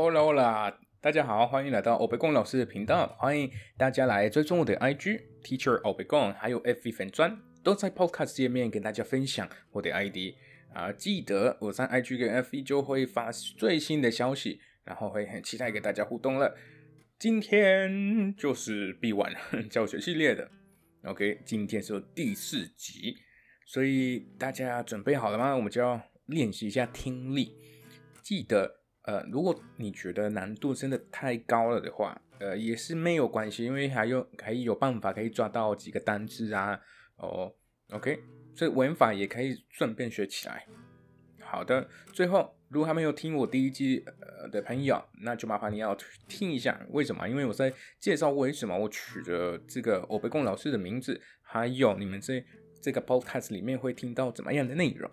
Hola Hola，大家好，欢迎来到欧贝贡老师的频道，欢迎大家来追踪我的 IG Teacher 欧贝贡，还有 FB 粉专，都在 Podcast 界面跟大家分享我的 ID 啊，记得我在 IG 跟 FB 就会发最新的消息，然后会很期待跟大家互动了。今天就是 B One 教学系列的，OK，今天是第四集，所以大家准备好了吗？我们就要练习一下听力，记得。呃，如果你觉得难度真的太高了的话，呃，也是没有关系，因为还有还有办法可以抓到几个单字啊，哦，OK，所以文法也可以顺便学起来。好的，最后如果还没有听我第一季呃的朋友，那就麻烦你要听一下，为什么？因为我在介绍为什么我取了这个欧贝贡老师的名字，还有你们在这个 Podcast 里面会听到怎么样的内容。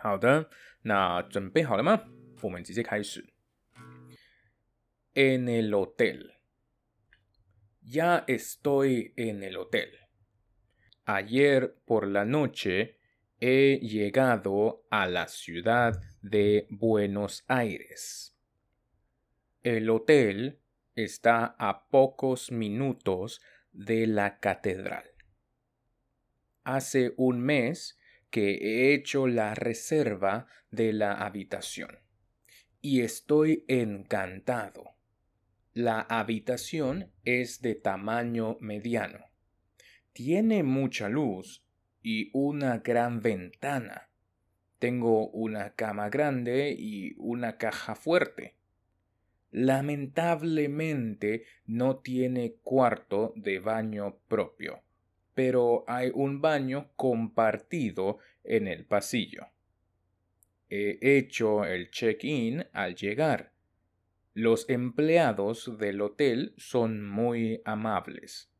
好的，那准备好了吗？我们直接开始。En el hotel. Ya estoy en el hotel. Ayer por la noche he llegado a la ciudad de Buenos Aires. El hotel está a pocos minutos de la catedral. Hace un mes que he hecho la reserva de la habitación y estoy encantado. La habitación es de tamaño mediano. Tiene mucha luz y una gran ventana. Tengo una cama grande y una caja fuerte. Lamentablemente no tiene cuarto de baño propio, pero hay un baño compartido en el pasillo. He hecho el check-in al llegar. Los empleados del hotel son muy amables.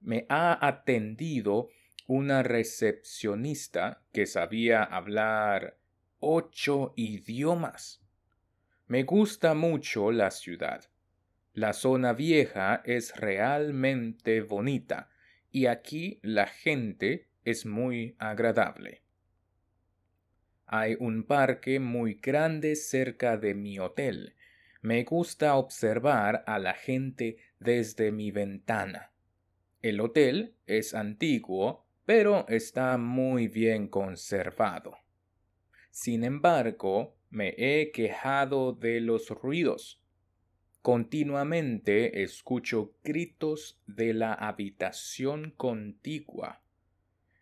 Me ha atendido una recepcionista que sabía hablar ocho idiomas. Me gusta mucho la ciudad. La zona vieja es realmente bonita y aquí la gente es muy agradable. Hay un parque muy grande cerca de mi hotel. Me gusta observar a la gente desde mi ventana. El hotel es antiguo, pero está muy bien conservado. Sin embargo, me he quejado de los ruidos. Continuamente escucho gritos de la habitación contigua.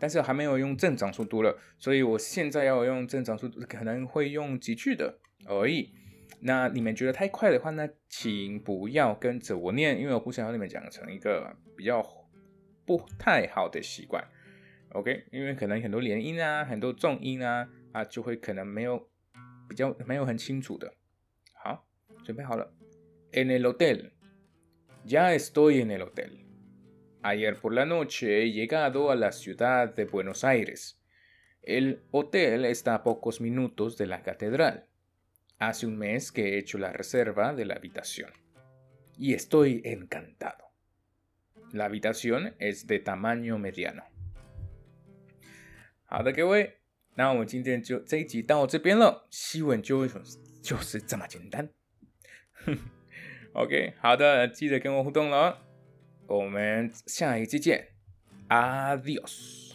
但是还没有用正常速度了，所以我现在要用正常速度，可能会用几句的而已。那你们觉得太快的话，那请不要跟着我念，因为我不想让你们讲成一个比较不太好的习惯。OK，因为可能很多连音啊，很多重音啊，啊，就会可能没有比较没有很清楚的。好，准备好了，En el hotel。Ya estoy en el hotel. Ayer por la noche he llegado a la ciudad de Buenos Aires. El hotel está a pocos minutos de la catedral. Hace un mes que he hecho la reserva de la habitación. Y estoy encantado. La habitación es de tamaño mediano. 好的，各位，那我们今天就这一集到这边了。西文就就是这么简单。OK，好的，记得跟我互动了， 我们下一期见，Adios。